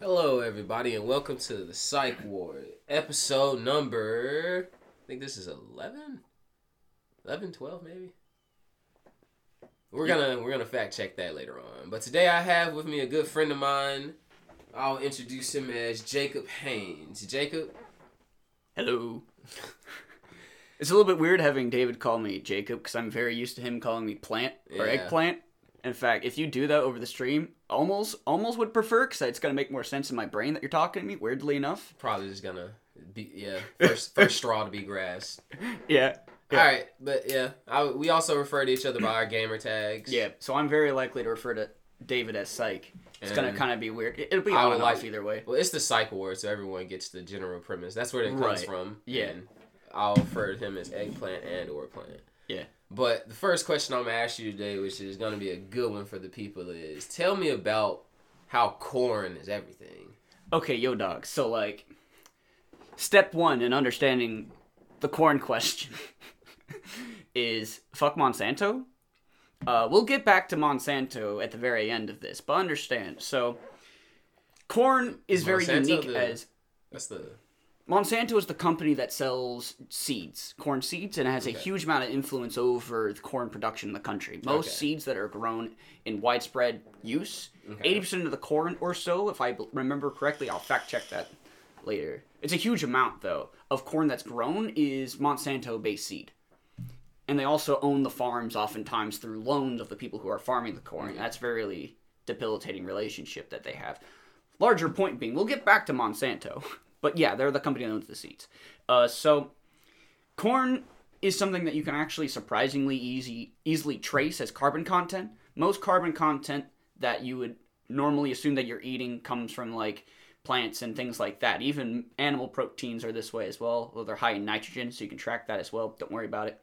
Hello, everybody, and welcome to the Psych Ward, episode number. I think this is 11? 11, 12, maybe? We're gonna we're gonna fact check that later on. But today I have with me a good friend of mine. I'll introduce him as Jacob Haines. Jacob, Hello. it's a little bit weird having David call me Jacob because I'm very used to him calling me plant or Yeah. eggplant. In fact, if you do that over the stream, almost almost would prefer because it's gonna make more sense in my brain that you're talking to me. Weirdly enough. probably just gonna be yeah first first straw to be grass. Yeah. Yeah. All right, but yeah, I, we also refer to each other by our gamer tags. Yeah. So I'm very likely to refer to David as Psych. It's gonna kind of be weird. It- It'll be on and like- off either way. Well, it's the Psych Ward, so everyone gets the general premise. That's where it comes Right. from. Yeah. And I'll refer to him as eggplant and or plant. Yeah. But the first question I'm gonna ask you today, which is gonna be a good one for the people, is tell me about how corn is everything. Okay, yo, dog. So like, step one in understanding the corn question is fuck Monsanto. Uh, we'll get back to Monsanto at the very end of this, but understand. So, corn is very unique the- as That's the Monsanto is the company that sells seeds, corn seeds, and it has a huge amount of influence over the corn production in the country. Most Okay. seeds that are grown in widespread use, eighty percent of the corn or so, if I remember correctly, I'll fact check that later. It's a huge amount though of corn that's grown is Monsanto-based seed, and they also own the farms oftentimes through loans of the people who are farming the corn. Mm-hmm. That's a very debilitating relationship that they have. Larger point being, we'll get back to Monsanto, but yeah, they're the company that owns the seeds. Uh, so, corn is something that you can actually surprisingly easy easily trace as carbon content. Most carbon content that you would normally assume that you're eating comes from like plants and things like that. Even animal proteins are this way as well. Well, they're high in nitrogen, so you can track that as well. Don't worry about it.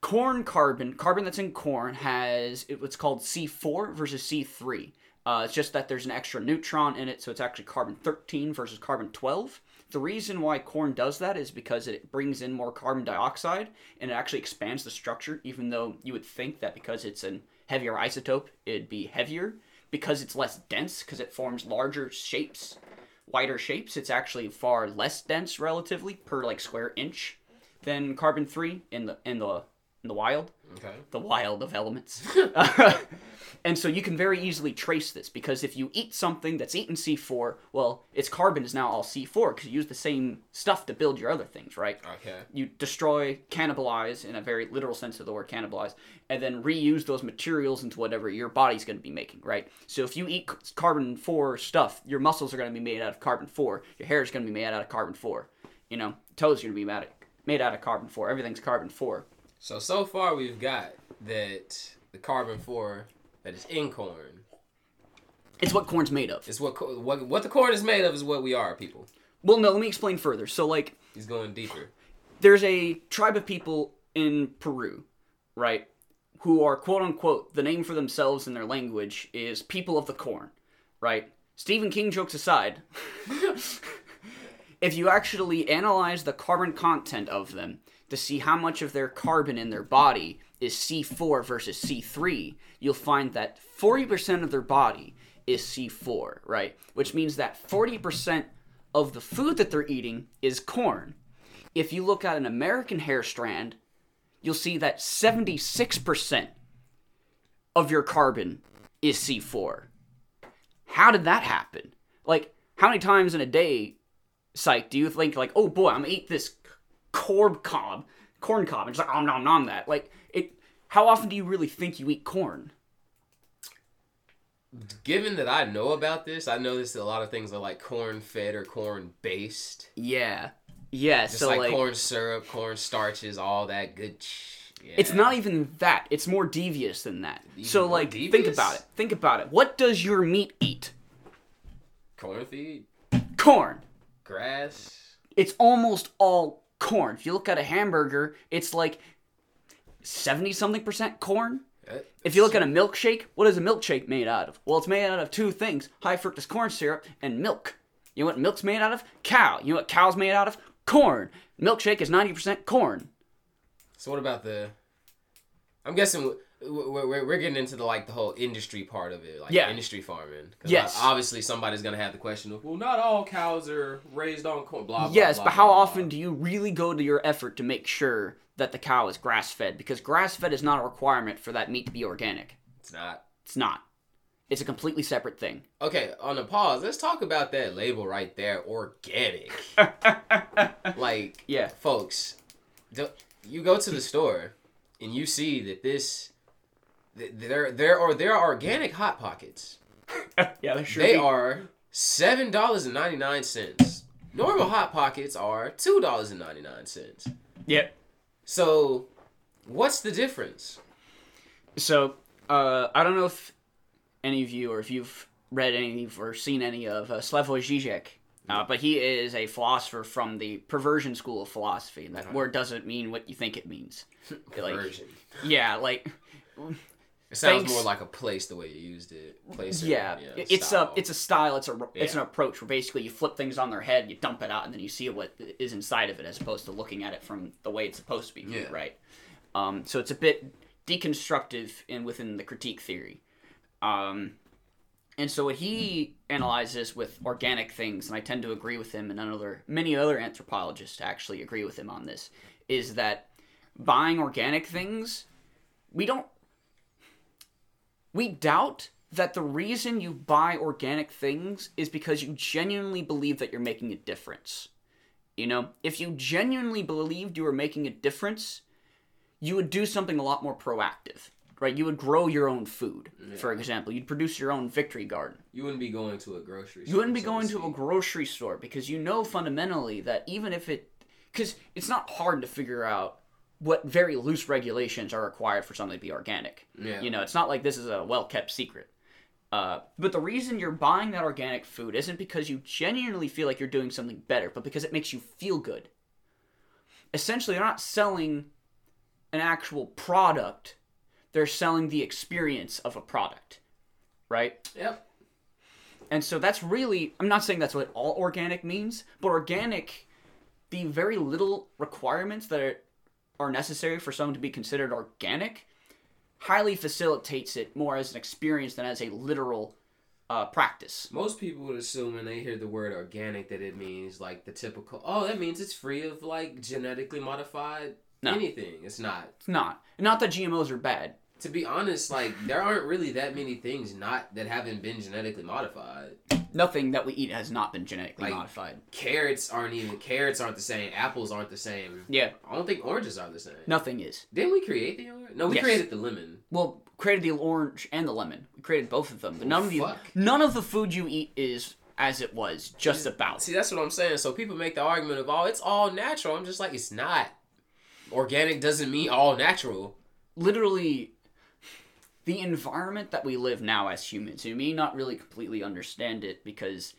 Corn carbon, carbon that's in corn has what's called C4 versus C3. Uh, it's just that there's an extra neutron in it, so it's actually carbon 13 versus carbon 12. The reason why corn does that is because it brings in more carbon dioxide and it actually expands the structure, even though you would think that because it's an heavier isotope, it'd be heavier. Because it's less dense, because it forms larger shapes, wider shapes, it's actually far less dense relatively per like square inch than carbon 3 in the in the in the wild okay. the wild of elements. and so you can very easily trace this because if you eat something that's eaten C4, well, its carbon is now all C4 because you use the same stuff to build your other things, right? Okay. You destroy, cannibalize in a very literal sense of the word cannibalize, and then reuse those materials into whatever your body's going to be making, right? So if you eat carbon 4 stuff, your muscles are going to be made out of carbon 4, your hair is going to be made out of carbon 4, you know, toes are going to be made made out of carbon 4, everything's carbon 4. So so far we've got that the carbon four that is in corn It's what corn's made of. It's what what what the corn is made of is what we are people. Well, no, let me explain further. So, like, He's going deeper. there's a tribe of people in Peru, right, who are quote unquote the name for themselves in their language is people of the corn, right? Stephen King jokes aside, if you actually analyze the carbon content of them to see how much of their carbon in their body is C4 versus C3, you'll find that 40% of their body is C4, right? Which means that 40% of the food that they're eating is corn. If you look at an American hair strand, you'll see that 76% of your carbon is C4. How did that happen? Like, how many times in a day, psych, do you think, like, oh boy, I'm gonna eat this corn cob, corn cob, and just like, om nom nom that? Like, it. How often do you really think you eat corn? Given that I know about this, I know that a lot of things are like corn fed or corn based. Yeah. Yeah, Just so like, like, corn syrup, corn starches, all that good. sh- Yeah. It's not even that. It's more devious than that. so more like think about it. Think about it. What does your meat eat? corn feed, Corn. grass. It's almost all corn. If you look at a hamburger, it's like 70 something percent corn. If you look at a milkshake, what is a milkshake made out of? Well, it's made out of two things high fructose corn syrup and milk. You know what milk's made out of? Cow. You know what cow's made out of? Corn. Milkshake is 90% corn. So what about the? I'm guessing we're, we're, we're getting into the like the whole industry part of it, like Yeah. industry farming. Yes. uh, obviously, somebody's gonna have the question of, well, not all cows are raised on corn. Blah. blah yes, blah, but how blah, blah. often do you really go to your effort to make sure that the cow is grass fed? Because grass fed is not a requirement for that meat to be organic. It's not. It's not. It's a completely separate thing. Okay, on a pause, let's talk about that label right there, organic. like, Yeah. folks, you go to the store and you see that this, th- there, there are there are organic hot pockets. yeah, they sure They be. are seven dollars and ninety nine cents. Normal hot pockets are two dollars and ninety nine cents. Yep. So, what's the difference? So, uh, I don't know if any of you, or if you've read any or seen any of uh, Slavoj Žižek, uh, but he is a philosopher from the perversion school of philosophy. And that word doesn't mean what you think it means. Like, yeah, like It sounds thanks- more like a place the way you used it. Place. yeah, yeah, it's style. a it's a style. It's a it's an approach where basically you flip things on their head, you dump it out, and then you see what is inside of it, as opposed to looking at it from the way it's supposed to be viewed, Yeah. right? Um, so it's a bit deconstructive in within the critique theory. Um, and so what he analyzes with organic things, and I tend to agree with him, and other many other anthropologists actually agree with him on this, is that buying organic things, we don't we doubt that the reason you buy organic things is because you genuinely believe that you're making a difference. You know, if you genuinely believed you were making a difference, you would do something a lot more proactive, right? You would grow your own food, for example. You'd produce your own victory garden. You wouldn't be going to a grocery. store. You wouldn't be going to a grocery store because you know fundamentally that even if it, because it's not hard to figure out what very loose regulations are required for something to be organic. Yeah. You know, it's not like this is a well kept secret. Uh, but the reason you're buying that organic food isn't because you genuinely feel like you're doing something better, but because it makes you feel good. Essentially, they're not selling an actual product, they're selling the experience of a product, right? Yep. And so that's really, I'm not saying that's what all organic means, but organic, the very little requirements that are, are necessary for something to be considered organic, highly facilitates it more as an experience than as a literal uh, practice. Most people would assume when they hear the word organic that it means like the typical. Oh, that means it's free of like genetically modified No. anything. It's not. It's not. Not that GMOs are bad. To be honest, like there aren't really that many things not that haven't been genetically modified. Nothing that we eat has not been genetically Like- modified. Carrots aren't even carrots aren't the same. Apples aren't the same. Yeah, I don't think oranges are the same. nothing is. Didn't we create the orange? No, we Yes. created the lemon. Well, created the orange and the lemon. We created both of them. But oh, none of the fuck. none of the food you eat is as it was just about. See, that's what I'm saying. So people make the argument of, oh, it's all natural. I'm just like, it's not. Organic doesn't mean all natural. literally the environment that we live now as humans you may not really completely understand it because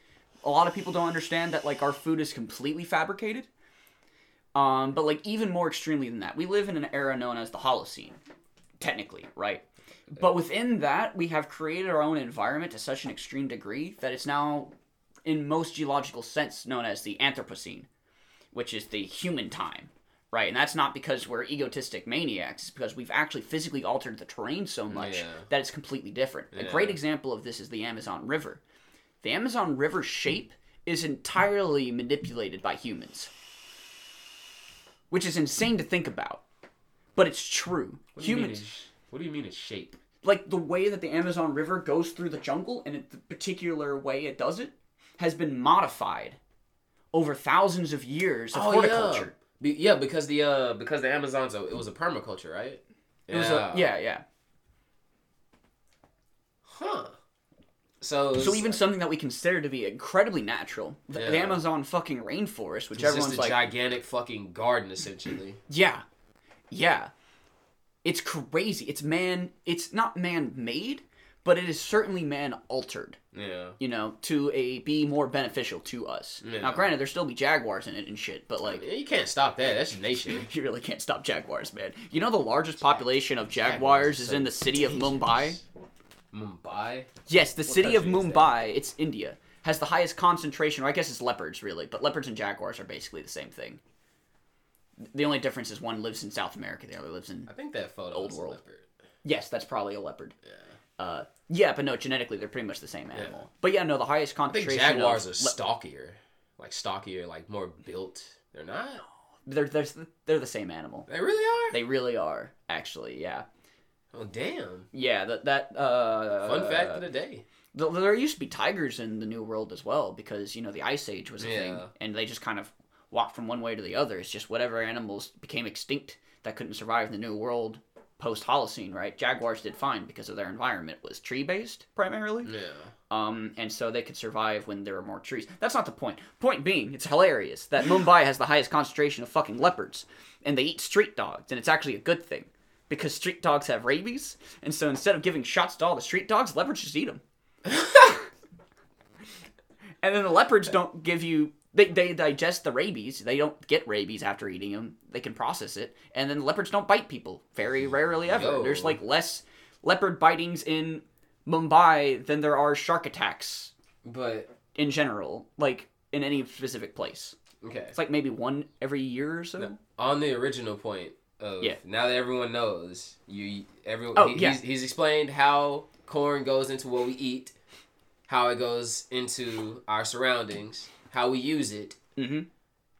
a lot of people don't understand that like our food is completely fabricated. Um, but like even more extremely than that we live in an era known as the holocene technically right? But within that we have created our own environment to such an extreme degree that it's now in most geological sense known as the anthropocene which is the human time right? And that's not because we're egotistic maniacs. It's because we've actually physically altered the terrain so much Yeah. that it's completely different. A great example of this is the Amazon River. The Amazon River shape is entirely manipulated by humans, which is insane to think about, but it's true. What do you mean humans, what do you mean it's shape? like the way that the Amazon River goes through the jungle and it, the particular way it does it, has been modified over thousands of years of oh, horticulture. Yeah. Be, yeah, because the uh because the Amazon's a, it was a permaculture, right? It was a, yeah, yeah. Huh. So So even something that we consider to be incredibly natural, the, the Amazon fucking rainforest, which it's just everyone's a like, gigantic fucking garden essentially. yeah, yeah, it's crazy. It's man, it's not man made, but it is certainly man altered. Yeah. You know, to a be more beneficial to us. Yeah. Now, granted, there still be jaguars in it and shit, but like. You can't stop that. That's nature. You really can't stop jaguars, man. You know the largest population of Jaguars jaguars is so in the city of Mumbai? Mumbai? Yes, the city of country is that? Mumbai, it's India, has the highest concentration, or I guess it's leopards, really, but leopards and jaguars are basically the same thing. The only difference is one lives in South America, the other lives in. I think that photo Old is a world. leopard. Yes, that's probably a leopard. Yeah. Uh, yeah, but no, genetically they're pretty much the same animal. But yeah, no, the highest concentration. I think jaguars are stockier, like stockier, like more built. They're not. They're they're they're the same animal. They really are. They really are, actually. Yeah, Oh damn! yeah. That that uh, Fun fact of the day. th- there used to be tigers in the New World as well because you know the Ice Age was a thing, and they just kind of walked from one way to the other. It's just whatever animals became extinct that couldn't survive in the New World post Holocene, right? Jaguars did fine because of their environment was tree based primarily. Yeah. Um, and so they could survive when there were more trees. That's not the point. Point being, it's hilarious that Mumbai has the highest concentration of fucking leopards, and they eat street dogs, and it's actually a good thing because street dogs have rabies, and so instead of giving shots to all the street dogs, leopards just eat them. and then the leopards don't give you. They, they digest the rabies. They don't get rabies after eating them. They can process it. And then leopards don't bite people. Very rarely ever. There's like less leopard bitings in Mumbai than there are shark attacks But in general, like in any specific place. okay. It's like maybe one every year or so. on the original point of Yeah. now that everyone knows you everyone Oh, he- yeah. he's, he's explained how corn goes into what we eat how it goes into our surroundings how we use it Mhm.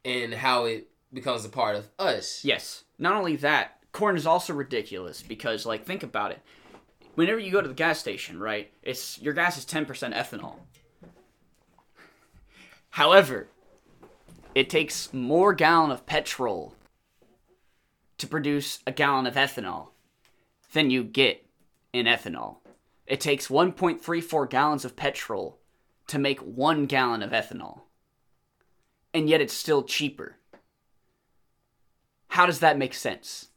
and how it becomes a part of us Yes. Not only that, corn is also ridiculous because, like, think about it. Whenever you go to the gas station, right, it's your gas is ten percent ethanol. However, it takes more gallon of petrol to produce a gallon of ethanol than you get in ethanol. It takes 1.34 gallons of petrol to make one gallon of ethanol. And yet it's still cheaper. How does that make sense?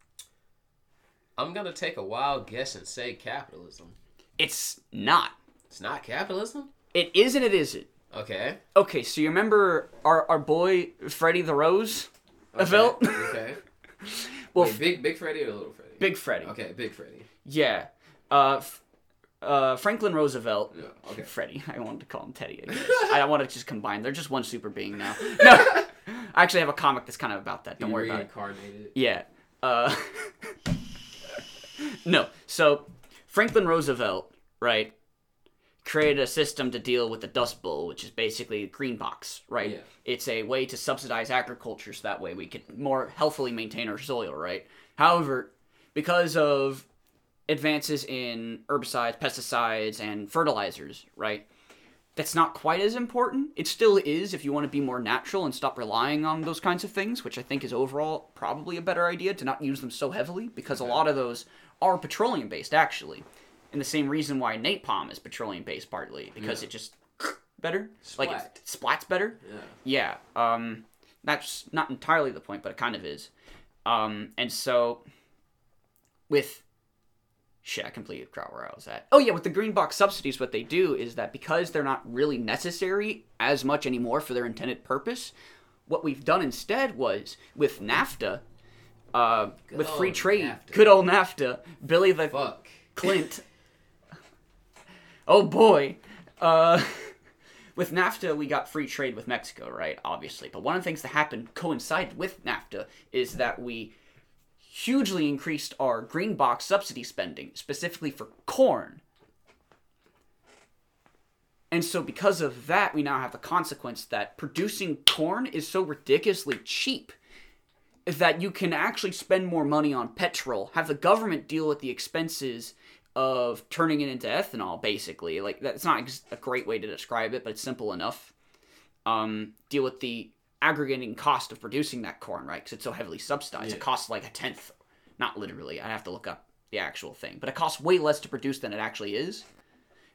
i'm gonna take a wild guess and say capitalism It's not. it's not capitalism It is and it isn't. okay Okay, so you remember our, our boy Freddie the Rose? okay, okay Well, Wait, big big freddy or little freddy Big Freddie. okay big freddy Yeah. Uh, uh, Franklin Roosevelt. yeah okay Freddie. I wanted to call him Teddy. I. I want to just combine. They're just one super being now. No, I actually have a comic that's kind of about that. Don't You worry about it. reincarnated Yeah. Uh, no. So Franklin Roosevelt, right, created a system to deal with the Dust Bowl, which is basically a green box, right? Yeah. It's a way to subsidize agriculture so that way we can more healthfully maintain our soil, right? However, because of advances in herbicides, pesticides, and fertilizers, right? That's not quite as important. It still is if you want to be more natural and stop relying on those kinds of things, which I think is overall probably a better idea to not use them so heavily because a lot of those are petroleum based actually. And the same reason why napalm is petroleum based partly because Yeah. it just better, like it splats better. yeah Yeah, um, that's not entirely the point, but it kind of is. Um, and so, with shit, I completely forgot where I was at. Oh yeah, with the green box subsidies, what they do is that because they're not really necessary as much anymore for their intended purpose, what we've done instead was with NAFTA, uh, with free trade, NAFTA. good old NAFTA, Billy the fuck Clint. oh boy. Uh, with NAFTA, we got free trade with Mexico, right? Obviously. But one of the things that happened, coincided with NAFTA, is that we hugely increased our green box subsidy spending, specifically for corn. And so, because of that, we now have the consequence that producing corn is so ridiculously cheap that you can actually spend more money on petrol, have the government deal with the expenses of turning it into ethanol, basically. Like, that's not a great way to describe it, but it's simple enough. Um, deal with the aggregating cost of producing that corn, right? Because it's so heavily subsidized. Yeah. It costs like a tenth. Not literally, I have to look up the actual thing. But it costs way less to produce than it actually is.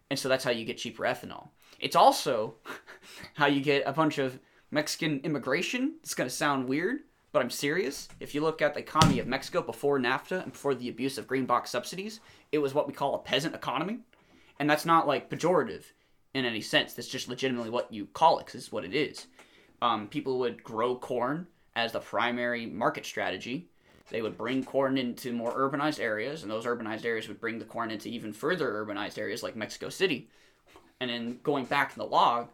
And so that's how you get cheaper ethanol. It's also how you get a bunch of Mexican immigration. It's going to sound weird, but I'm serious. If you look at the economy of Mexico before NAFTA and before the abuse of green box subsidies, it was what we call a peasant economy. And that's not like pejorative in any sense. That's just legitimately what you call it, because it's what it is. Um, people would grow corn as the primary market strategy. They would bring corn into more urbanized areas, and those urbanized areas would bring the corn into even further urbanized areas like Mexico City. And then going back in the log,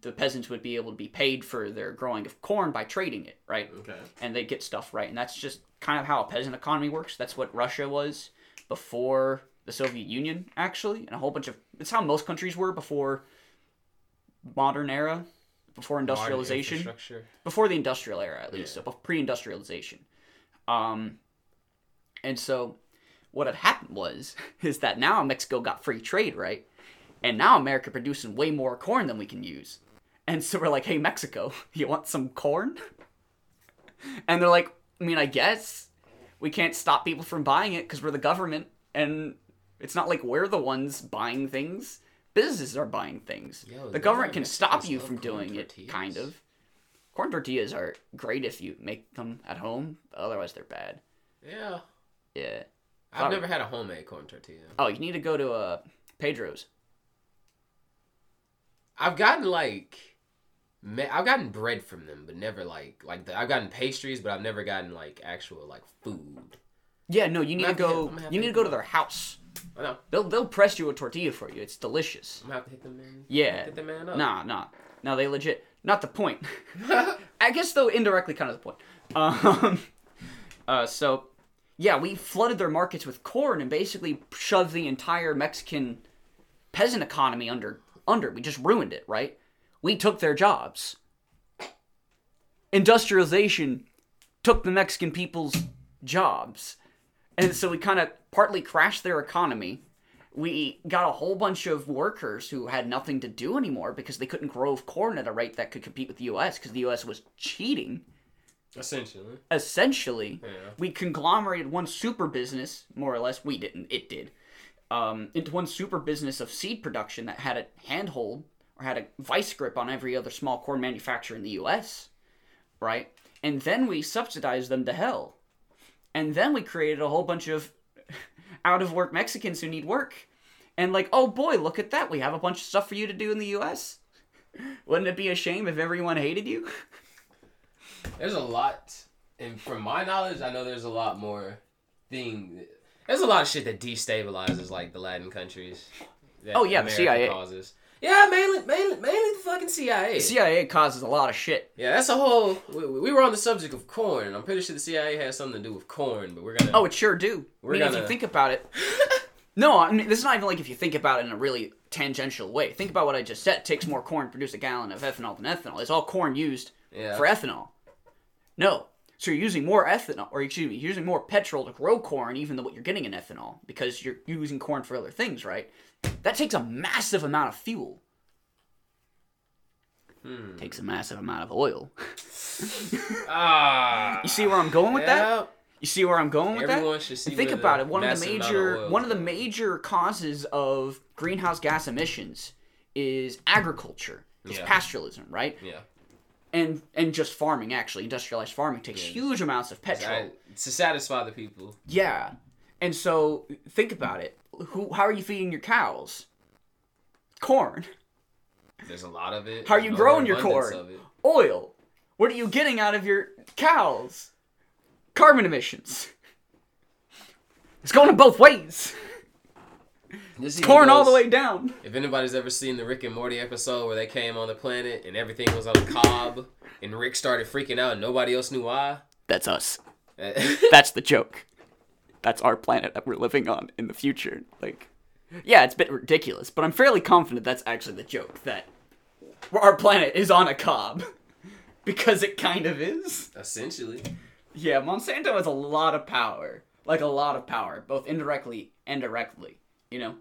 the peasants would be able to be paid for their growing of corn by trading it, right? okay and they get stuff right. And that's just kind of how a peasant economy works. That's what Russia was before the Soviet Union, actually, and a whole bunch of. It's how most countries were before modern era, before industrialization, before the industrial era at least, Yeah. so pre-industrialization. Um, and so what had happened was is that now Mexico got free trade, right? And now America producing way more corn than we can use. And so we're like, hey Mexico, you want some corn? And they're like, I mean, I guess we can't stop people from buying it because we're the government, and it's not like we're the ones buying things. Businesses are buying things. Yo, the government can stop you from doing it, kind of. Corn tortillas are great if you make them at home. Otherwise, they're bad. Yeah. Yeah. I've never had a homemade corn tortilla. Oh, you need to go to uh, Pedro's. I've gotten like, I've gotten bread from them, but never like like the, I've gotten pastries, but I've never gotten like actual like food. Yeah, no, you need to I'm gonna go. hit- I'm gonna have You need to go to their house. I know. They'll they'll press you a tortilla for you. It's delicious. I'm gonna have to hit man. Yeah. Hit the man up. Nah, nah. No, they legit. Not the point. I guess though indirectly kind of the point. Um, uh, so yeah, we flooded their markets with corn and basically shoved the entire Mexican peasant economy under under. We just ruined it, right? We took their jobs. Industrialization took the Mexican people's jobs. And so we kind of partly crashed their economy. We got a whole bunch of workers who had nothing to do anymore because they couldn't grow corn at a rate that could compete with the US because the US was cheating. Essentially. Essentially, Yeah. we conglomerated one super business, more or less. We didn't, it did, um, into one super business of seed production that had a handhold or had a vice grip on every other small corn manufacturer in the US, right? And then we subsidized them to hell. And then we created a whole bunch of out of work Mexicans who need work. And like, oh boy, look at that. We have a bunch of stuff for you to do in the US. Wouldn't it be a shame if everyone hated you? There's a lot, and from my knowledge, I know there's a lot more thing. There's a lot of shit that destabilizes like the Latin countries. Oh, yeah, the CIA. causes. Yeah, mainly, mainly, mainly the fucking CIA. CIA causes a lot of shit. Yeah, that's a whole. We, we were on the subject of corn, and I'm pretty sure the CIA has something to do with corn, but we're gonna. Oh, it sure do. We're I mean, if gonna- you think about it. no, I mean, this is not even like if you think about it in a really tangential way. Think about what I just said. It takes more corn to produce a gallon of ethanol than ethanol. It's all corn used yeah. for ethanol. No. So you're using more ethanol, or excuse me, you're using more petrol to grow corn, even though what you're getting in ethanol, because you're using corn for other things, right? That takes a massive amount of fuel. Hmm. Takes a massive amount of oil. Ah. You see where I'm going with that? You see where I'm going with that? Everyone should see. And think about it. One of the major oil one of the major causes of greenhouse gas emissions is agriculture. It's Yeah. pastoralism, right? Yeah. And and just farming actually, industrialized farming takes Yeah. huge amounts of petrol. To satisfy the people. Yeah. And so think about it. Who how are you feeding your cows? Corn. There's a lot of it. How are you growing your corn? Oil. What are you getting out of your cows? Carbon emissions. It's going in both ways. This Corn all the way down. If anybody's ever seen the Rick and Morty episode where they came on the planet and everything was on a cob and Rick started freaking out and nobody else knew why. That's us. That's the joke. That's our planet that we're living on in the future. Like, yeah, it's a bit ridiculous, but I'm fairly confident that's actually the joke that our planet is on a cob because it kind of is. essentially. Yeah, Monsanto has a lot of power, like a lot of power, both indirectly and directly. You know.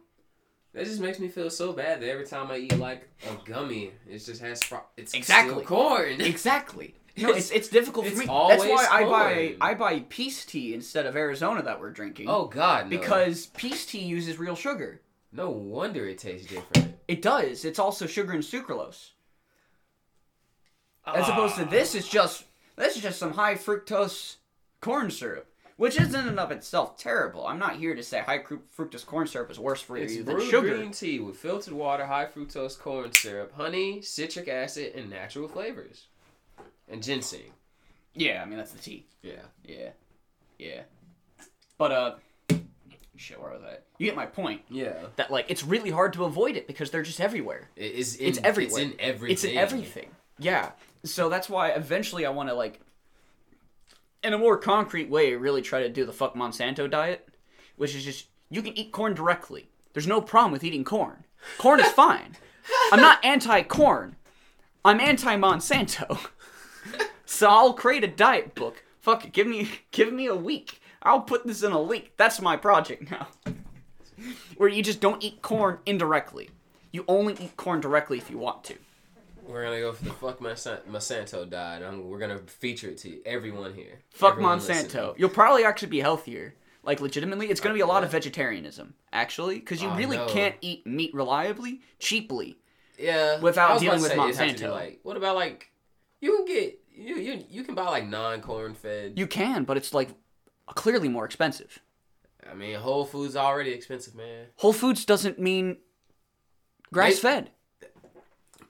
That just makes me feel so bad that every time I eat like a gummy, it just has fro- it's Exactly. corn. Exactly. No, it's it's difficult for It's me. That's always why I buy. I buy peace tea instead of Arizona that we're drinking. oh God, no. because peace tea uses real sugar. no wonder it tastes different. It does. It's also sugar and sucralose. As opposed to Ah. this, it's just this is just some high fructose corn syrup, which is in and of itself terrible. I'm not here to say high fructose corn syrup is worse for It's you than sugar. green tea with filtered water, high fructose corn syrup, honey, citric acid, and natural flavors, and ginseng. Yeah, I mean that's the tea. Yeah. Yeah, yeah. But uh, shit, where was I? You get my point. Yeah. That like it's really hard to avoid it because they're just everywhere. It is. In, It's everywhere. It's in everything. It's in everything. Yeah. So that's why eventually I want to like, in a more concrete way, really try to do the fuck Monsanto diet, which is just You can eat corn directly. There's no problem with eating corn. Corn is fine. I'm not anti-corn. I'm anti-Monsanto. So I'll create a diet book. Fuck it, give me give me a week. I'll put this in a link. That's my project now. Where you just don't eat corn indirectly. You only eat corn directly if you want to. We're gonna go for the fuck Monsan- Monsanto diet. I'm, we're gonna feature it to everyone here. Fuck Everyone Monsanto. listening. You'll probably actually be healthier. Like legitimately, it's gonna be a lot of vegetarianism actually, because you Oh, really no. can't eat meat reliably, cheaply. Yeah. Without dealing with say, it have to be Monsanto. Like, what about like you can get you you you can buy like non corn fed. You can, but it's like clearly more expensive. I mean, Whole Foods already expensive, man. Whole Foods doesn't mean grass fed.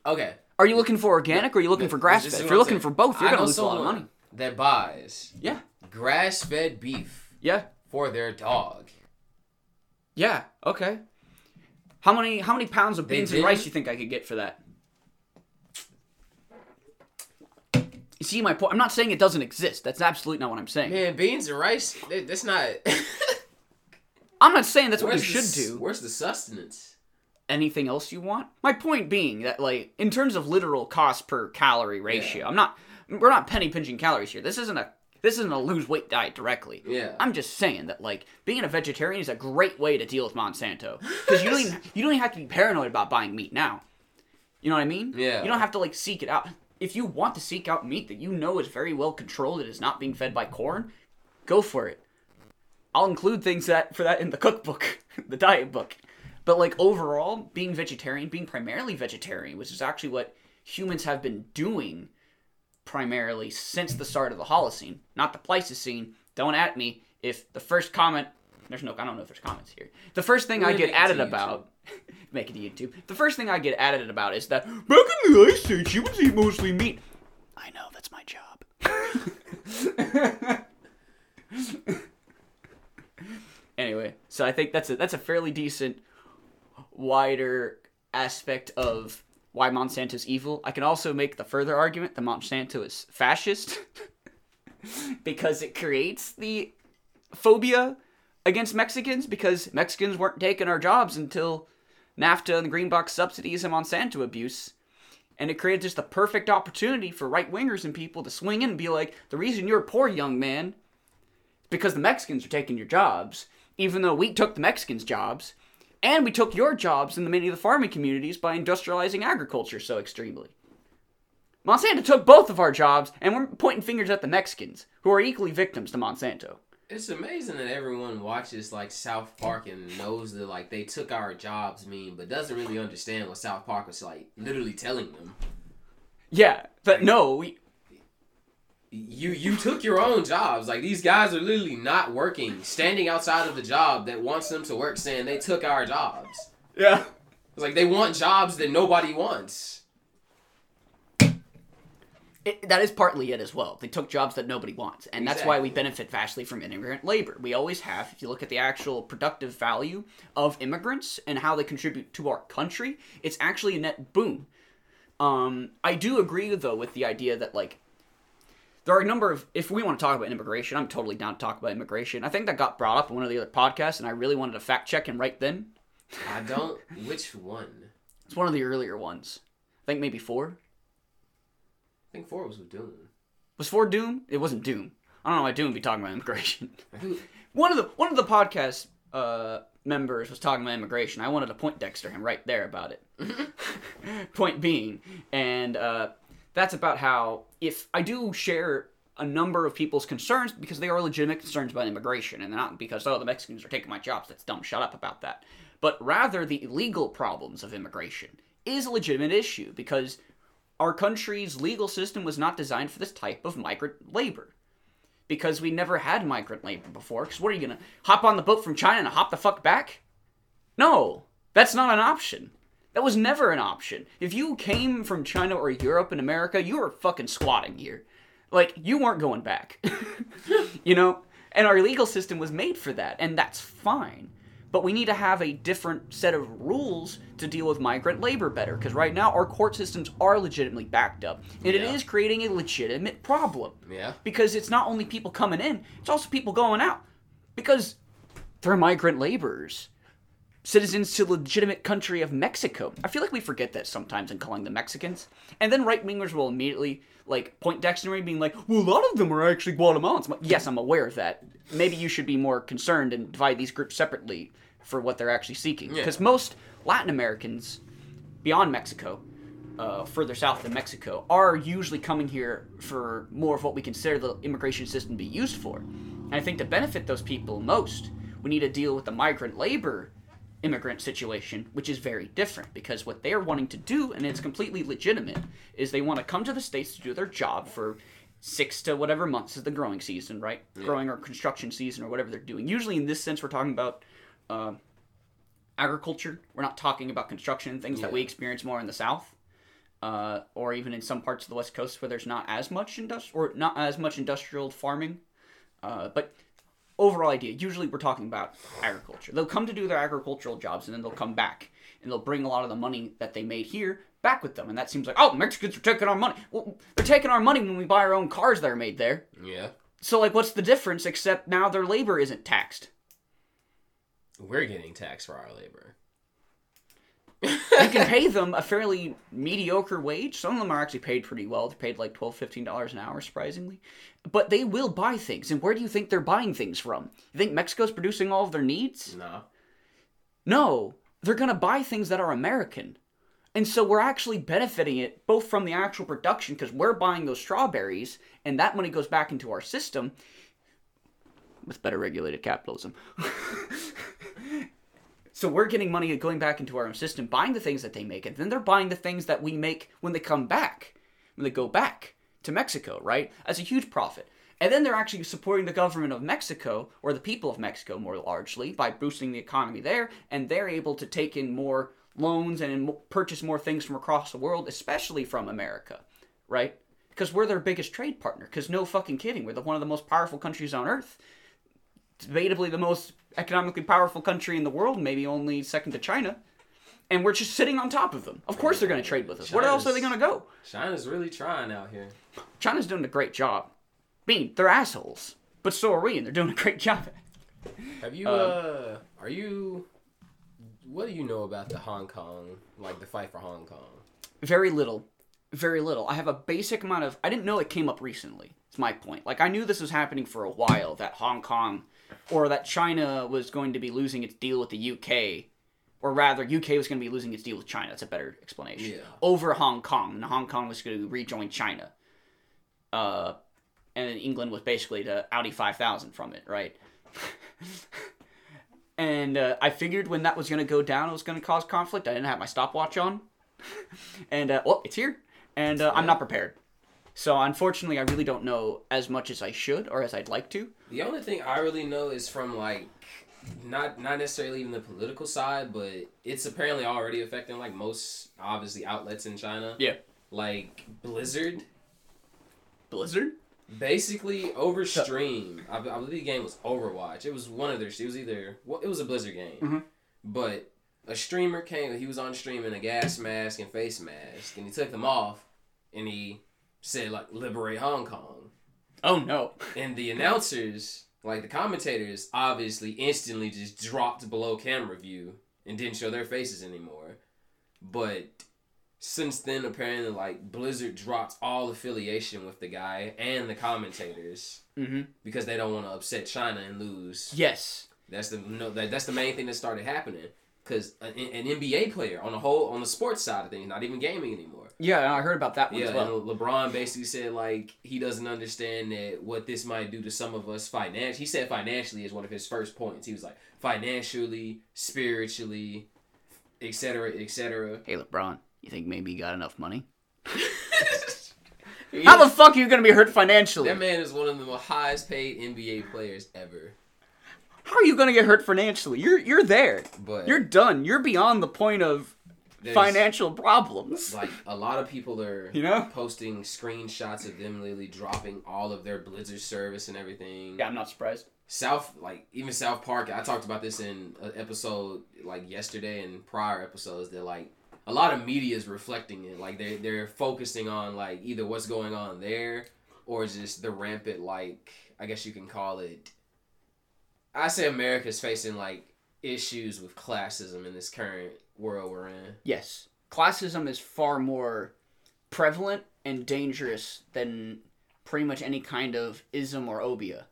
Okay. Are you looking for organic or are you looking for grass fed? If you're looking for both, you're I gonna lose a lot of money. That buys Yeah, grass fed beef yeah, for their dog. yeah. Okay. How many how many pounds of beans and rice you think I could get for that? You see my point? I'm not saying it doesn't exist. That's absolutely not what I'm saying. Man, beans and rice, that- that's not. I'm not saying that's what you Where's should do. Where's the sustenance? anything else you want. My point being that like in terms of literal cost per calorie ratio, I'm not we're not penny pinching calories here. This isn't a this isn't a lose weight diet directly. Yeah. I'm just saying that like being a vegetarian is a great way to deal with Monsanto because you don't even, you don't even have to be paranoid about buying meat now. You know what I mean? Yeah. You don't have to like seek it out. If you want to seek out meat that you know is very well controlled and is not being fed by corn, go for it. I'll include things that for that in the cookbook, the diet book. But like overall, being vegetarian, being primarily vegetarian, which is actually what humans have been doing primarily since the start of the Holocene, not the Pleistocene. Don't at me if the first comment there's no I don't know if there's comments here. The first thing We're I get make it to added about- about make it to YouTube. The first thing I get added about is that back in the ice age humans eat mostly meat. I know, that's my job. anyway, so I think that's a that's a fairly decent wider aspect of why Monsanto's evil. I can also make the further argument that Monsanto is fascist because it creates the phobia against Mexicans because Mexicans weren't taking our jobs until NAFTA and the green box subsidies and Monsanto abuse. And it created just the perfect opportunity for right wingers and people to swing in and be like, the reason you're poor, young man, is because the Mexicans are taking your jobs, even though we took the Mexicans' jobs, and we took your jobs in the many of the farming communities by industrializing agriculture so extremely. Monsanto took both of our jobs, and we're pointing fingers at the Mexicans, who are equally victims to Monsanto. It's amazing that everyone watches like South Park and knows that like they took our jobs mean, but doesn't really understand what South Park was like literally telling them. Yeah, but no, we, You you took your own jobs. Like these guys are literally not working, standing outside of the job that wants them to work, saying they took our jobs. yeah. It's like they want jobs that nobody wants. It, that is partly it as well. They took jobs that nobody wants, and that's why we benefit vastly from immigrant labor. We always have. If you look at the actual productive value of immigrants and how they contribute to our country, it's actually a net boom. Um, I do agree though with the idea that like there are a number of if we want to talk about immigration, I'm totally down to talk about immigration. I think that got brought up in one of the other podcasts, and I really wanted to fact check him right then. I don't. Which one? It's one of the earlier ones. I think maybe four. I think four was with Doom. Was four Doom? It wasn't Doom. I don't know why Doom would be talking about immigration. One of the one of the podcast uh, members was talking about immigration. I wanted to point Dexter him right there about it. point being, and uh, that's about how if I do share a number of people's concerns because they are legitimate concerns about immigration and they're not because oh the Mexicans are taking my jobs. That's dumb. Shut up about that. But rather the legal problems of immigration is a legitimate issue because our country's legal system was not designed for this type of migrant labor because we never had migrant labor before. Because what are you gonna hop on the boat from China and hop the fuck back? No, that's not an option. That was never an option. If you came from China or Europe and America, you were fucking squatting here. Like you weren't going back. you know? And our legal system was made for that, and that's fine. But we need to have a different set of rules to deal with migrant labor better, because right now our court systems are legitimately backed up. And it Yeah. is creating a legitimate problem Yeah. because it's not only people coming in, it's also people going out. Because They're migrant laborers. Citizens to the legitimate country of Mexico. I feel like we forget that sometimes in calling them Mexicans. And then right wingers will immediately like point dictionary being like, well, a lot of them are actually Guatemalans. I'm like, yes, I'm aware of that. Maybe you should be more concerned and divide these groups separately for what they're actually seeking. Yeah. Because most Latin Americans beyond Mexico, uh, further south than Mexico, are usually coming here for more of what we consider the immigration system to be used for. And I think to benefit those people most, we need to deal with the migrant labor immigrant situation, which is very different because what they're wanting to do, and it's completely legitimate, is they want to come to the States to do their job for six to whatever months is the growing season, right? Growing or construction season or whatever they're doing. Usually, in this sense, we're talking about uh, agriculture. We're not talking about construction and things that we experience more in the South, uh, or even in some parts of the West Coast where there's not as much industri- or not as much industrial farming. Uh, but overall idea, usually we're talking about agriculture. They'll come to do their agricultural jobs and then they'll come back and they'll bring a lot of the money that they made here back with them. And that seems like, oh, Mexicans are taking our money. Well, they're taking our money when we buy our own cars that are made there. Yeah. So like, what's the difference except now their labor isn't taxed? We're getting taxed for our labor. you can pay them a fairly mediocre wage. Some of them are actually paid pretty well. They're paid like $12, $15 an hour, surprisingly. But they will buy things. And where do you think they're buying things from? You think Mexico's producing all of their needs? Nah. No. They're going to buy things that are American. And so we're actually benefiting it both from the actual production because we're buying those strawberries and that money goes back into our system with better regulated capitalism. so we're getting money going back into our own system, buying the things that they make, and then they're buying the things that we make when they come back, when they go back to Mexico, right? As a huge profit. And then they're actually supporting the government of Mexico, or the people of Mexico more largely, by boosting the economy there, and they're able to take in more loans and purchase more things from across the world, especially from America, right? Because we're their biggest trade partner. Because no fucking kidding, we're the, one of the most powerful countries on earth. Debatably the most economically powerful country in the world, maybe only second to China. And we're just sitting on top of them. Of course they're going to trade with us. Where else are they going to go? China's really trying out here. China's doing a great job. I mean, they're assholes, but so are we, and they're doing a great job. Have you, uh, are you, what do you know about the Hong Kong, like the fight for Hong Kong? Very little, very little. I have a basic amount of. I didn't know it came up recently. It's my point. Like I knew this was happening for a while. That Hong Kong, or that China was going to be losing its deal with the UK, or rather, UK was going to be losing its deal with China. That's a better explanation. Yeah. Over Hong Kong, and Hong Kong was going to rejoin China. Uh, and then England was basically to Audi 5000 from it, right? and uh, I figured when that was going to go down, it was going to cause conflict. I didn't have my stopwatch on, and uh, well, it's here, and uh, I'm not prepared. So unfortunately, I really don't know as much as I should or as I'd like to. The only thing I really know is from like not not necessarily even the political side, but it's apparently already affecting like most obviously outlets in China. Yeah. Like Blizzard, Blizzard. basically over stream. I, I believe the game was Overwatch. It was one of their. It was either well, it was a Blizzard game, Mhm. but a streamer came. He was on stream in a gas mask and face mask, and he took them off, and he said like "Liberate Hong Kong." Oh no. And the announcers, like the commentators, obviously instantly just dropped below camera view and didn't show their faces anymore. But since then, apparently, like Blizzard dropped all affiliation with the guy and the commentators Mm-hmm. because they don't want to upset China and lose. Yes. That's the no, that, that's the main thing that started happening. Because an, an NBA player on the whole on the sports side of things, not even gaming anymore. Yeah, I heard about that one Yeah, as well. and LeBron basically said like he doesn't understand that what this might do to some of us financially. He said financially is one of his first points. He was like financially, spiritually, etc., etc. Hey LeBron, you think maybe you got enough money? How the fuck are you gonna be hurt financially? that man is one of the highest paid NBA players ever. How are you gonna get hurt financially? You're you're there. But You're done. You're beyond the point of financial problems. Like a lot of people are You know? posting screenshots of them literally dropping all of their Blizzard service and everything. Yeah, I'm not surprised. South, like even South Park, I talked about this in an episode like yesterday and prior episodes that like a lot of media is reflecting it. Like they they're focusing on like either what's going on there or just the rampant like I guess you can call it. I say America's facing like issues with classism in this current world we're in. Yes, classism is far more prevalent and dangerous than pretty much any kind of ism or obia.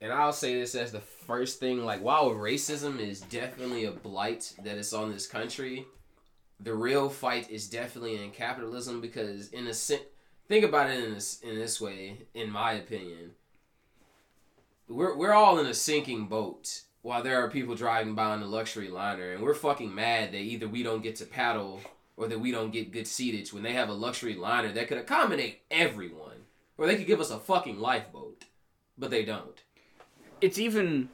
And I'll say this as the first thing like while racism is definitely a blight that is on this country, the real fight is definitely in capitalism because in a sense think about it in this in this way in my opinion we're, we're all in a sinking boat while there are people driving by on a luxury liner and we're fucking mad that either we don't get to paddle or that we don't get good seatage when they have a luxury liner that could accommodate everyone or they could give us a fucking lifeboat but they don't It's even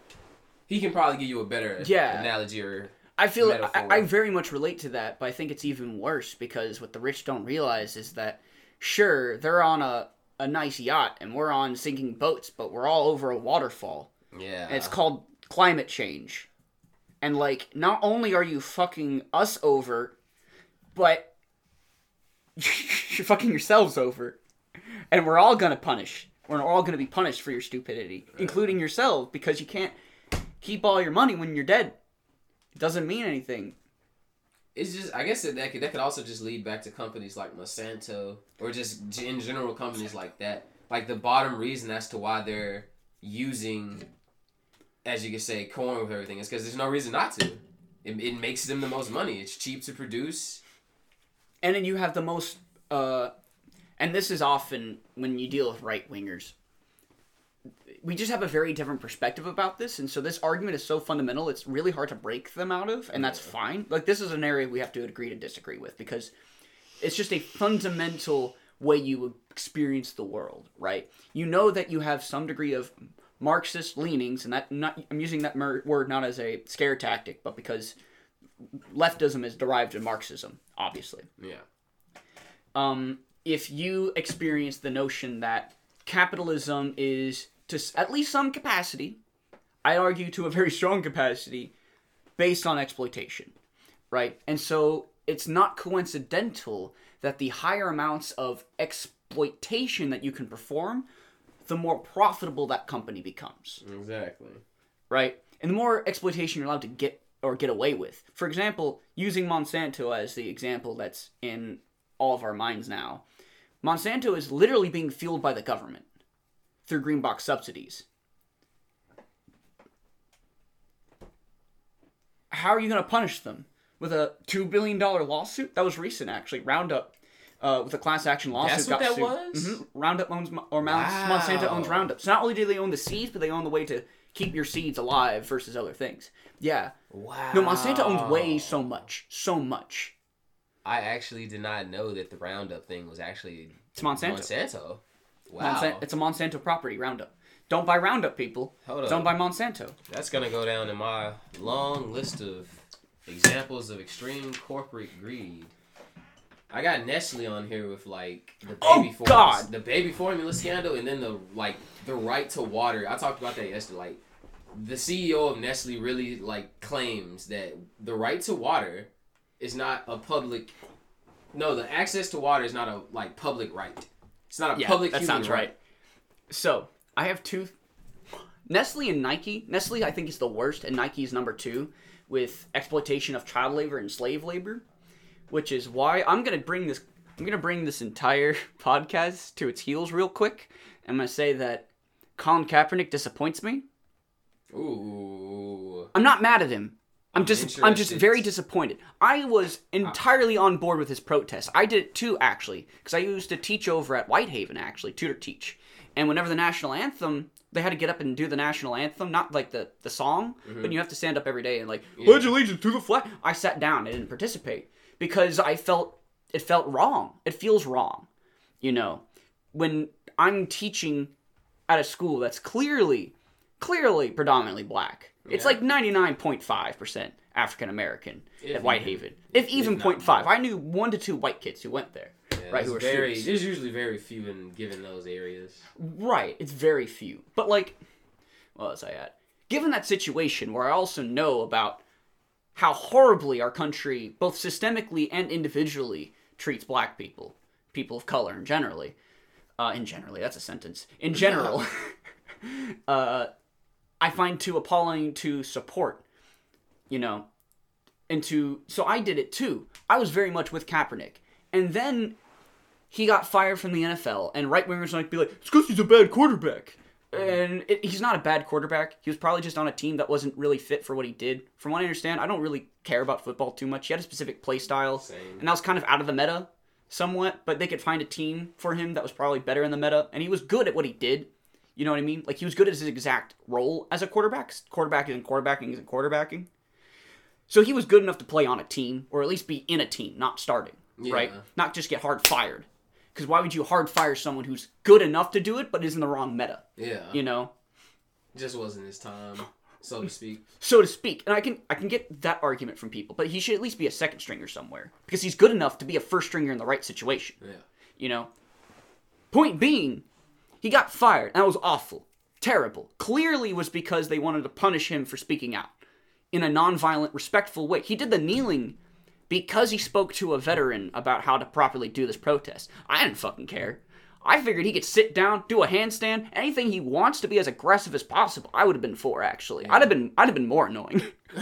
he can probably give you a better Yeah. analogy or I feel I. I very much relate to that, but I think it's even worse because what the rich don't realize is that sure they're on a a nice yacht and we're on sinking boats, but we're all over a waterfall. yeah And it's called climate change. And like not only are you fucking us over, but you're fucking yourselves over. And we're all gonna punish. We're all gonna be punished for your stupidity, including yourself, because you can't keep all your money when you're dead. It doesn't mean anything. It's just I guess that that could, that could also just lead back to companies like Monsanto or just in general companies like that. Like the bottom reason as to why they're using, as you could say, corn with everything is because there's no reason not to. It, it makes them the most money. It's cheap to produce. and then you have the most uh and this is often when you deal with right wingers we just have a very different perspective about this and so this argument is so fundamental it's really hard to break them out of and that's fine. Like this is an area we have to agree to disagree with because it's just a fundamental way you experience the world right? You know that you have some degree of marxist leanings and that not i'm using that word not as a scare tactic but because leftism is derived in marxism obviously. Yeah. um, if you experience the notion that capitalism is to at least some capacity, I argue to a very strong capacity, based on exploitation, right? And so it's not coincidental that the higher amounts of exploitation that you can perform, the more profitable that company becomes Exactly. right? And the more exploitation you're allowed to get or get away with. For example, using Monsanto as the example that's in all of our minds now, Monsanto is literally being fueled by the government through green box subsidies. How are you going to punish them with a two billion dollar lawsuit? That was recent, actually. Roundup, uh, with a class action lawsuit, That's what that sued. was? Mhm. Roundup owns or Wow. Monsanto owns Roundup. So not only do they own the seeds, but they own the way to keep your seeds alive versus other things. Yeah. Wow. No, Monsanto owns way so much, so much. I actually did not know that the Roundup thing was actually It's Monsanto. Monsanto. Wow. Monsan- it's a Monsanto property, Roundup. Don't buy Roundup, people. Hold up. Don't buy Monsanto. That's gonna go down in my long list of examples of extreme corporate greed. I got Nestle on here with like the oh, baby Oh, formula, God. the baby formula scandal, and then the like the right to water. I talked about that yesterday. Like the CEO of Nestle really like claims that the right to water is not a public. No, the access to water is not a like public right. It's not a Yeah, public. that sounds right. So I have two. Nestle and Nike. Nestle, I think, is the worst, and Nike is number two with exploitation of child labor and slave labor, which is why I'm gonna bring this. I'm gonna bring this entire podcast to its heels real quick. I'm gonna say that Colin Kaepernick disappoints me. Ooh. I'm not mad at him. I'm just I'm just very disappointed. I was ah. entirely on board with his protest. I did it too actually, because I used to teach over at Whitehaven actually, tutor teach. And whenever the national anthem, they had to get up and do the national anthem, not like the the song, but mm-hmm. you have to stand up every day and like pledge allegiance to the flag. I sat down, I didn't participate because I felt it felt wrong. It feels wrong, you know, when I'm teaching at a school that's clearly clearly predominantly black. It's Yeah. like 99.5% African American If at Whitehaven. If even not 0.5. I knew one to two white kids who went there. Yeah, right, who are very, students. There's usually very few in given those areas. Right, it's very few. But like what was I at? Given that situation where I also know about how horribly our country, both systemically and individually, treats black people, people of color in generally. Uh, in generally, that's a sentence. In general, uh, I find too appalling to support. You know, and to so I did it too. I was very much with Kaepernick, and then he got fired from the NFL, and right wingers like be like, "It's because he's a bad quarterback." And it, he's not a bad quarterback. He was probably just on a team that wasn't really fit for what he did. From what I understand, I don't really care about football too much. He had a specific play style, Same. and that was kind of out of the meta somewhat. But they could find a team for him that was probably better in the meta, and he was good at what he did. You know what I mean? Like he was good at his exact role as a quarterback. Quarterback isn't quarterbacking isn't quarterbacking. So he was good enough to play on a team, or at least be in a team, not starting, right? Not just get hard fired. Because why would you hard fire someone who's good enough to do it, but is in the wrong meta? Yeah. You know, Just wasn't his time, so to speak. so to speak. And I can I can get that argument from people, but he should at least be a second stringer somewhere because he's good enough to be a first stringer in the right situation. Yeah. You know. Point being, he got fired. That was awful, terrible. Clearly, was because they wanted to punish him for speaking out in a non-violent, respectful way. He did the kneeling because he spoke to a veteran about how to properly do this protest. I didn't fucking care. I figured he could sit down, do a handstand, anything he wants to be as aggressive as possible. I would have been for actually. I'd have been I'd have been more annoying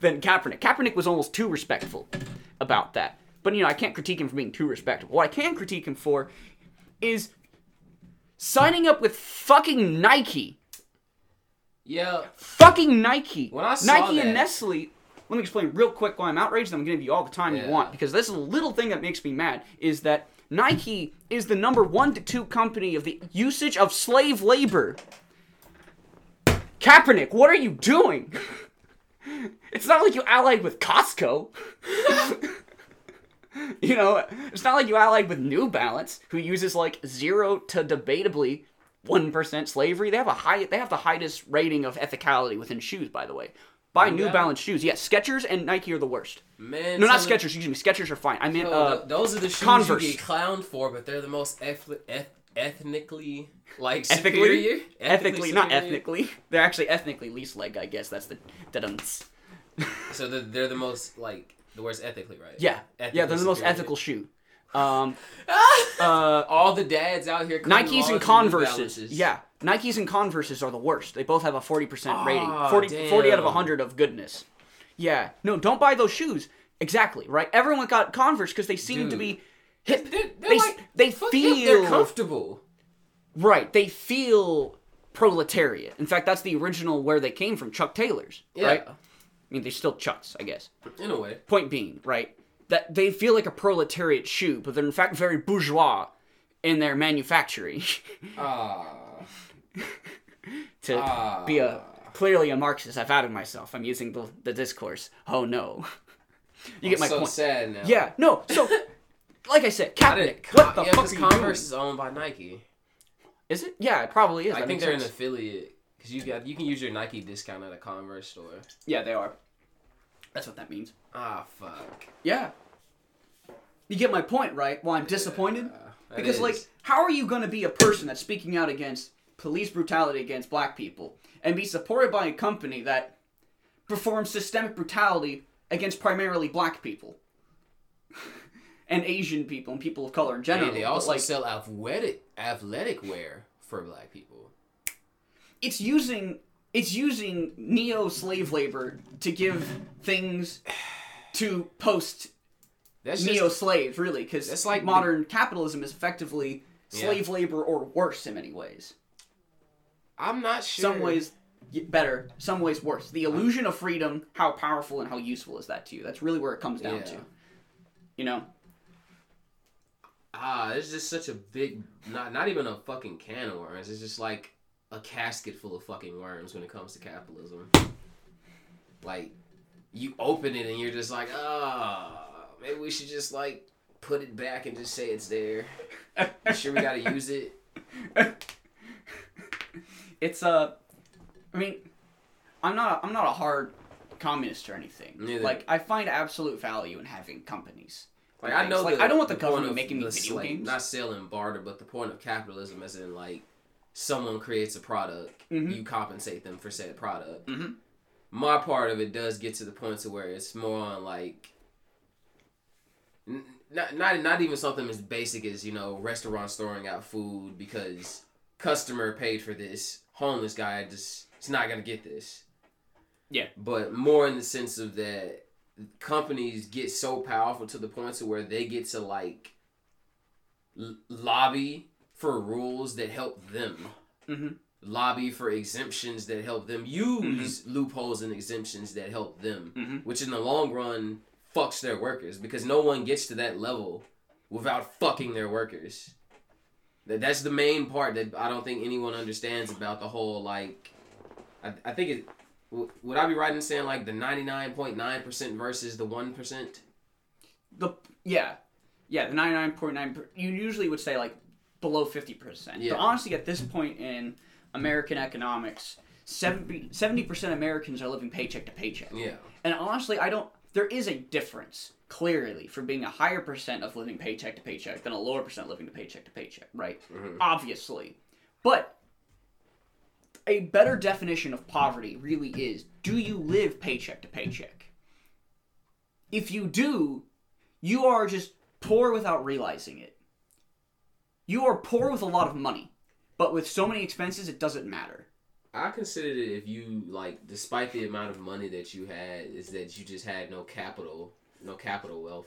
than Kaepernick. Kaepernick was almost too respectful about that. But you know, I can't critique him for being too respectful. What I can critique him for is signing up with fucking Nike. Yeah. Fucking Nike. When I saw Nike and Nestle. Let me explain real quick why I'm outraged. I'm going to give you all the time Yeah. you want because this is a little thing that makes me mad. Is that Nike is the number one to two company of the usage of slave labor. Kaepernick, what are you doing? It's not like you allied with Costco. you know, it's not like you allied with New Balance, who uses like zero to debatably one percent slavery. They have a high, they have the highest rating of ethicality within shoes, by the way. Buy New New Balance? Balance shoes. Yes, Skechers and Nike are the worst. Man. No, not Skechers. Excuse me. Skechers are fine. I mean, Yo, uh, those are the shoes Converse. you get clowned for, but they're the most eth- eth- ethnically like ethically, superior. ethically, not superior. ethnically. They're actually ethnically least leg. I guess that's the da-dums. So they're, they're the most like the word's ethically right. Yeah, yeah. They're the most ethical shoe. Um, uh, All the dads out here. Nikes and Converses. Yeah, Nikes and Converses are the worst. They both have a 40% rating. Aw, 40, 40 out of damn. 100 of goodness. Yeah. No, don't buy those shoes. Exactly, right? Everyone got Converse because they seem to be hip. They're, they're They, like, they feel hip, they're comfortable. right. They feel proletariat. In fact, that's the original where they came from, Chuck Taylor's, Yeah. right? I mean, they're still Chucks, I guess. In a way. Point being, right, that they feel like a proletariat shoe, but they're in fact very bourgeois in their manufacturing. Ah. to Ah. be a clearly a Marxist. I've outed myself. I'm using the, the discourse. Oh no. you get my point so point. sad now. Yeah, no. So, like I said, Kaepernick. What the yeah, fuck are because you Converse doing? is owned by Nike. Is it? Yeah, it probably is. I That think they're an affiliate because you got you can use your Nike discount at a Converse store. Yeah, they are. That's what that means. Ah, fuck. Yeah. You get my point, right? Well, I'm disappointed. Yeah, Because, is. like, how are you going to be a person that's speaking out against police brutality against black people and be supported by a company that performs systemic brutality against primarily black people and Asian people and people of color in general? they But, also like, sell athletic athletic wear for black people. It's using it's using neo slave labor to give things to post neo slaves really, because That's like modern capitalism is effectively Yeah. slave labor or worse in many ways. I'm not sure. some ways better, some ways worse. The illusion of freedom, how powerful and how useful is that to you? That's really where it comes down Yeah. to. You know? Ah, it's just such a big not not even a fucking can of worms. It's just like a casket full of fucking worms when it comes to capitalism. Like you open it and you're just like, ah, maybe we should just like put it back and just say it's there. You sure we gotta use it? It's a, I mean, I'm not I'm not a hard communist or anything. Neither. Like I find absolute value in having companies. Like I know like the- I don't want the, point government making me the- video like, games. Not sell and barter, but the point of capitalism is in like someone creates a product, Mhm. you compensate them for said product. Mhm. My part of it does get to the point to where it's more on like n- not not not even something as basic as you know restaurants throwing out food because customer paid for this. Homeless guy just he's not gonna get this. Yeah. But more in the sense of that companies get so powerful to the point to where they get to like l- lobby for rules that help them. Mhm. Lobby for exemptions that help them use loopholes and exemptions that help them, Mhm. which in the long run fucks their workers because no one gets to that level without fucking their workers. That that's the main part that I don't think anyone understands about the whole like. I, I think it. Would I be right in saying like the ninety nine point nine percent versus the one percent? The yeah, yeah, the ninety nine point nine. You usually would say like below fifty percent. Yeah. But honestly, at this point in American economics, 70 percent Americans are living paycheck to paycheck. Yeah. And honestly, I don't. There is a difference clearly for being a higher percent of living paycheck to paycheck than a lower percent living to paycheck to paycheck, right? Mm-hmm. Obviously, but a better definition of poverty really is: Do you live paycheck to paycheck? If you do, you are just poor without realizing it. You are poor with a lot of money, but with so many expenses, it doesn't matter. I considered it if you like, despite the amount of money that you had, is that you just had no capital, no capital wealth,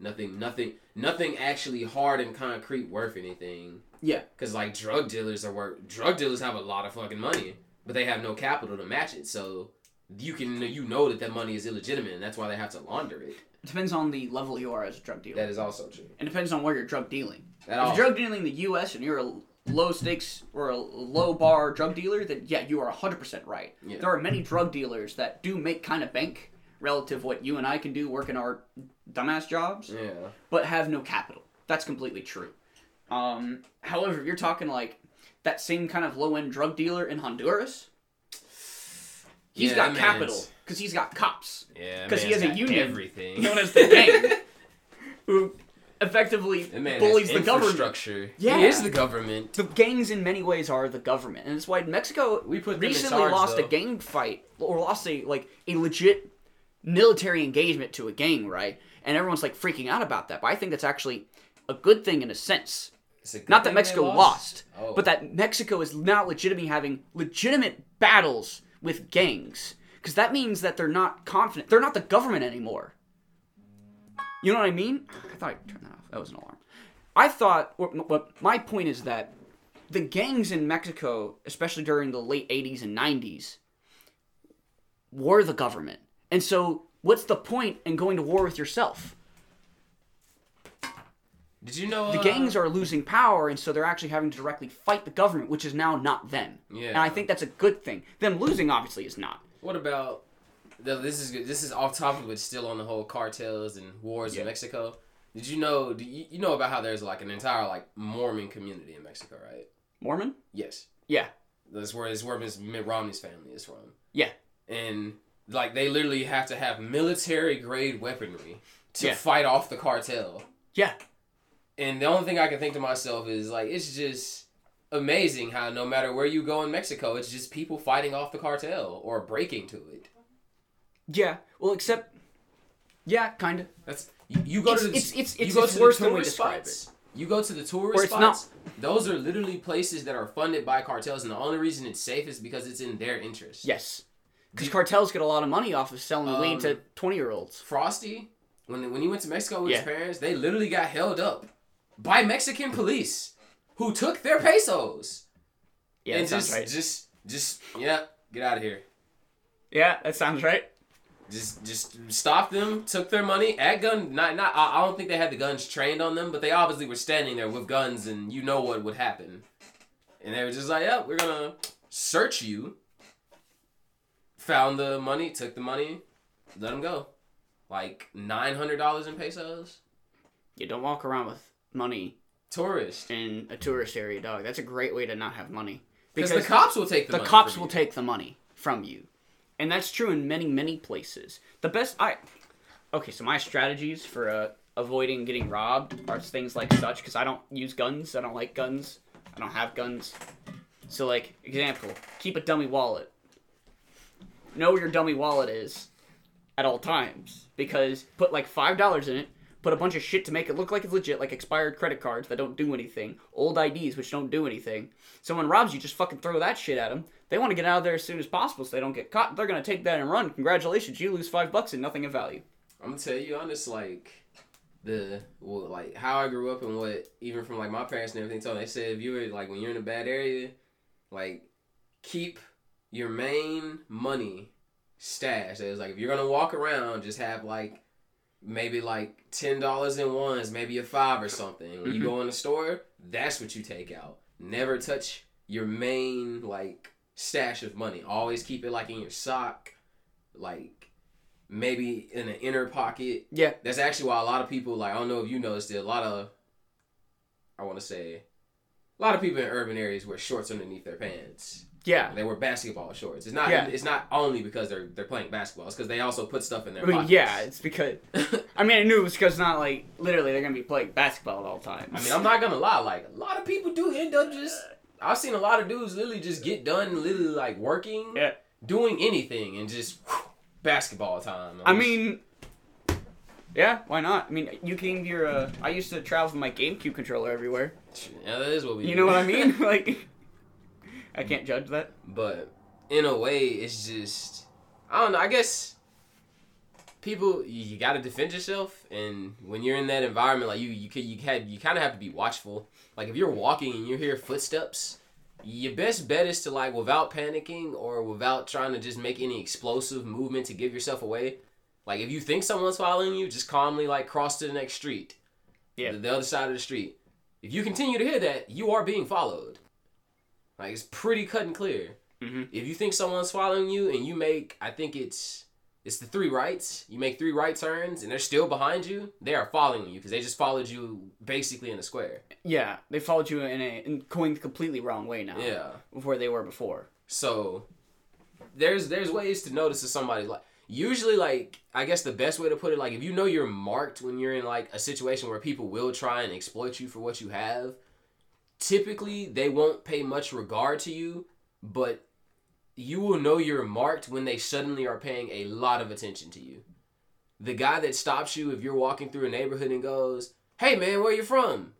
nothing, nothing, nothing actually hard and concrete worth anything. Yeah. Because like drug dealers are worth, drug dealers have a lot of fucking money, but they have no capital to match it. So you can, you know that that money is illegitimate, and that's why they have to launder it. It depends on the level you are as a drug dealer. That is also true. It depends on where you're drug dealing. That If all, you're drug dealing in the U.S. and you're a low stakes or a low bar drug dealer, then yeah, you are 100% right. Yeah. There are many drug dealers that do make kind of bank relative what you and I can do working our dumbass jobs, yeah. but have no capital. That's completely true. Um, however, if you're talking like that same kind of low end drug dealer in Honduras, he's Yeah, got capital man's- because he's got cops. Yeah, because he has a union. Everything. known as the gang, who effectively bullies the government. Yeah. He is the government. The gangs, in many ways, are the government, and that's why Mexico We put recently charge, lost though. a gang fight or lost a like a legit military engagement to a gang, right? And everyone's like freaking out about that. But I think that's actually a good thing in a sense. It's a good Not that Mexico lost, Oh. but that Mexico is now legitimately having legitimate battles with gangs. Because that means that they're not confident. They're not the government anymore. You know what I mean? I thought I turned that off. That was an alarm. I thought, what, my point is that the gangs in Mexico, especially during the late 80s and 90s, were the government. And so, what's the point in going to war with yourself? Did you know the uh, gangs are losing power, and so they're actually having to directly fight the government, which is now not them. Yeah. And I think that's a good thing. Them losing, obviously, is not. What about? though This is good. This is off topic, but still on the whole cartels and wars Yeah. in Mexico. Did you know? Do you, you know about how there's like an entire like Mormon community in Mexico, right? Mormon? Yes, Yeah. that's where that's where Miss Mitt Romney's family is from. Yeah. and like they literally have to have military grade weaponry to Yeah. fight off the cartel. Yeah. And the only thing I can think to myself is like it's just amazing how no matter where you go in Mexico, it's just people fighting off the cartel or breaking to it. Yeah. Well, except. Yeah, kind of. That's you, you go It's- to the, it's- it's- you it's- go it's to worse the than we describe spots. You go to the tourist it's not- spots. Those are literally places that are funded by cartels, and the only reason it's safe is because it's in their interest. Yes. Because cartels get a lot of money off of selling weed Um, to 20 year olds. Frosty, when when he went to Mexico with Yeah. his parents, they literally got held up by Mexican police who took their pesos Yeah, and just right. just just yeah, get out of here. Yeah, that sounds right. Just just stopped them, took their money at gun. Not not. I, I don't think they had the guns trained on them, but they obviously were standing there with guns, and you know what would happen. And they were just like, "Yeah, we're gonna search you." Found the money, took the money, let them go. Like nine hundred dollars in pesos. You don't walk around with money Tourist. in a tourist area, dog. That's a great way to not have money. Because the cops will take the, the money cops from will you. take the money from you and that's true in many many places the best i okay so my strategies for uh, avoiding getting robbed are things like such because i don't use guns i don't like guns i don't have guns so like example keep a dummy wallet know where your dummy wallet is at all times because put like five dollars in it put a bunch of shit to make it look like it's legit, like expired credit cards that don't do anything, old IDs which don't do anything. Someone robs you, just fucking throw that shit at them. They want to get out of there as soon as possible so they don't get caught. They're gonna take that and run. Congratulations, you lose five bucks and nothing of value. I'm gonna tell you honest, like the well, like how I grew up and what even from like my parents and everything told me. They said if you were like when you're in a bad area, like keep your main money stashed. It was like if you're gonna walk around, just have like maybe like ten dollars in ones, maybe a five or something. When you mm-hmm. go in the store, that's what you take out. Never touch your main like stash of money. Always keep it like in your sock, like maybe in an inner pocket. Yeah. That's actually why a lot of people like I don't know if you noticed it. A lot of I want to say a lot of people in urban areas wear shorts underneath their pants. Yeah. They wear basketball shorts. It's not. Yeah. It's not only because they're they're playing basketball. It's because they also put stuff in their. I mean, pockets. yeah, it's because I mean I knew it was because not like literally they're gonna be playing basketball at all the time. I mean, I'm not gonna lie. Like a lot of people do end up just. I've seen a lot of dudes literally just get done, literally like working, Yeah. doing anything, and just whew, basketball time. I mean, yeah, why not? I mean, you can your. Uh, I used to travel with my GameCube controller everywhere. yeah, that is what we. You do. know what I mean? like, I can't judge that. But in a way, it's just I don't know. I guess people you got to defend yourself, and when you're in that environment, like you, you could you had you kind of have to be watchful. Like if you're walking and you hear footsteps, your best bet is to like without panicking or without trying to just make any explosive movement to give yourself away. Like if you think someone's following you, just calmly like cross to the next street. Yeah. The, the other side of the street. If you continue to hear that, you are being followed. Like it's pretty cut and clear. Mhm. If you think someone's following you and you make, I think it's it's the three rights. You make three right turns and they're still behind you. They are following you because they just followed you basically in a square. Yeah, they followed you in a in going the completely wrong way now. Yeah. Where they were before. So there's there's ways to notice if somebody like usually like I guess the best way to put it like if you know you're marked when you're in like a situation where people will try and exploit you for what you have, typically they won't pay much regard to you, but you will know you're marked when they suddenly are paying a lot of attention to you. The guy that stops you if you're walking through a neighborhood and goes, "Hey man, where you from?"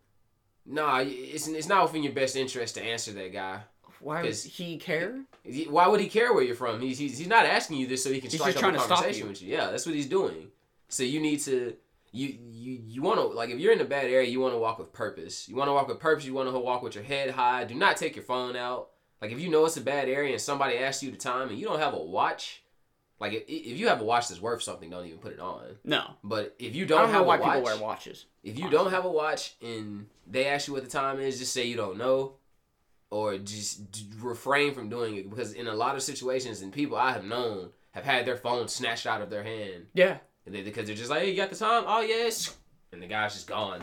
Nah, it's it's not within your best interest to answer that guy. Why does he care? Why would he care where you're from? He's, he's, he's not asking you this so he can He's strike up a conversation you. with you. Yeah, that's what he's doing. So you need to you you you want to like if you're in a bad area, you want to walk with purpose. You want to walk with purpose. You want to walk with your head high. Do not take your phone out. Like if you know it's a bad area and somebody asks you the time and you don't have a watch, like if, if you have a watch that's worth something, don't even put it on. No. But if you don't, don't have know why a watch, people wear watches. if you don't have a watch and they ask you what the time is, just say you don't know, or just d- refrain from doing it because in a lot of situations and people I have known have had their phone snatched out of their hand Yeah. And they, because they're just like, "Hey, you got the time? Oh yes," and the guy's just gone.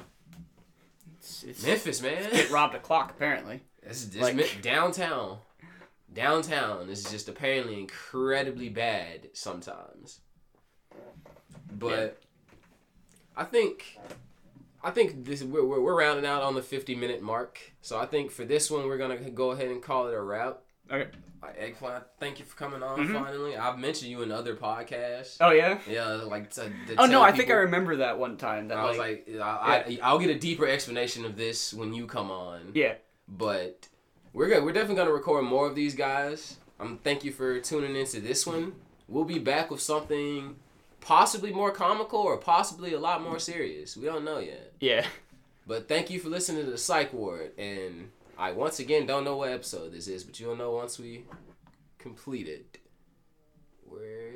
It's, it's Memphis, man, get robbed a clock apparently. this is like- downtown. Downtown is just apparently incredibly bad sometimes. But I think I think this we're, we're we're rounding out on the 50 minute mark. So I think for this one we're going to go ahead and call it a wrap. Okay. Eggplant, thank you for coming on Mhm. finally. I've mentioned you in other podcasts. Oh yeah. Yeah, like to, to Oh no, I think I remember that one time. That I was like, like, I, I, I'll get a deeper explanation of this when you come on. yeah. But we're good. We're definitely gonna record more of these guys. Um, thank you for tuning into this one. We'll be back with something possibly more comical or possibly a lot more serious. We don't know yet. Yeah. But thank you for listening to the Psych Ward. And I once again don't know what episode this is, but you'll know once we complete it. Where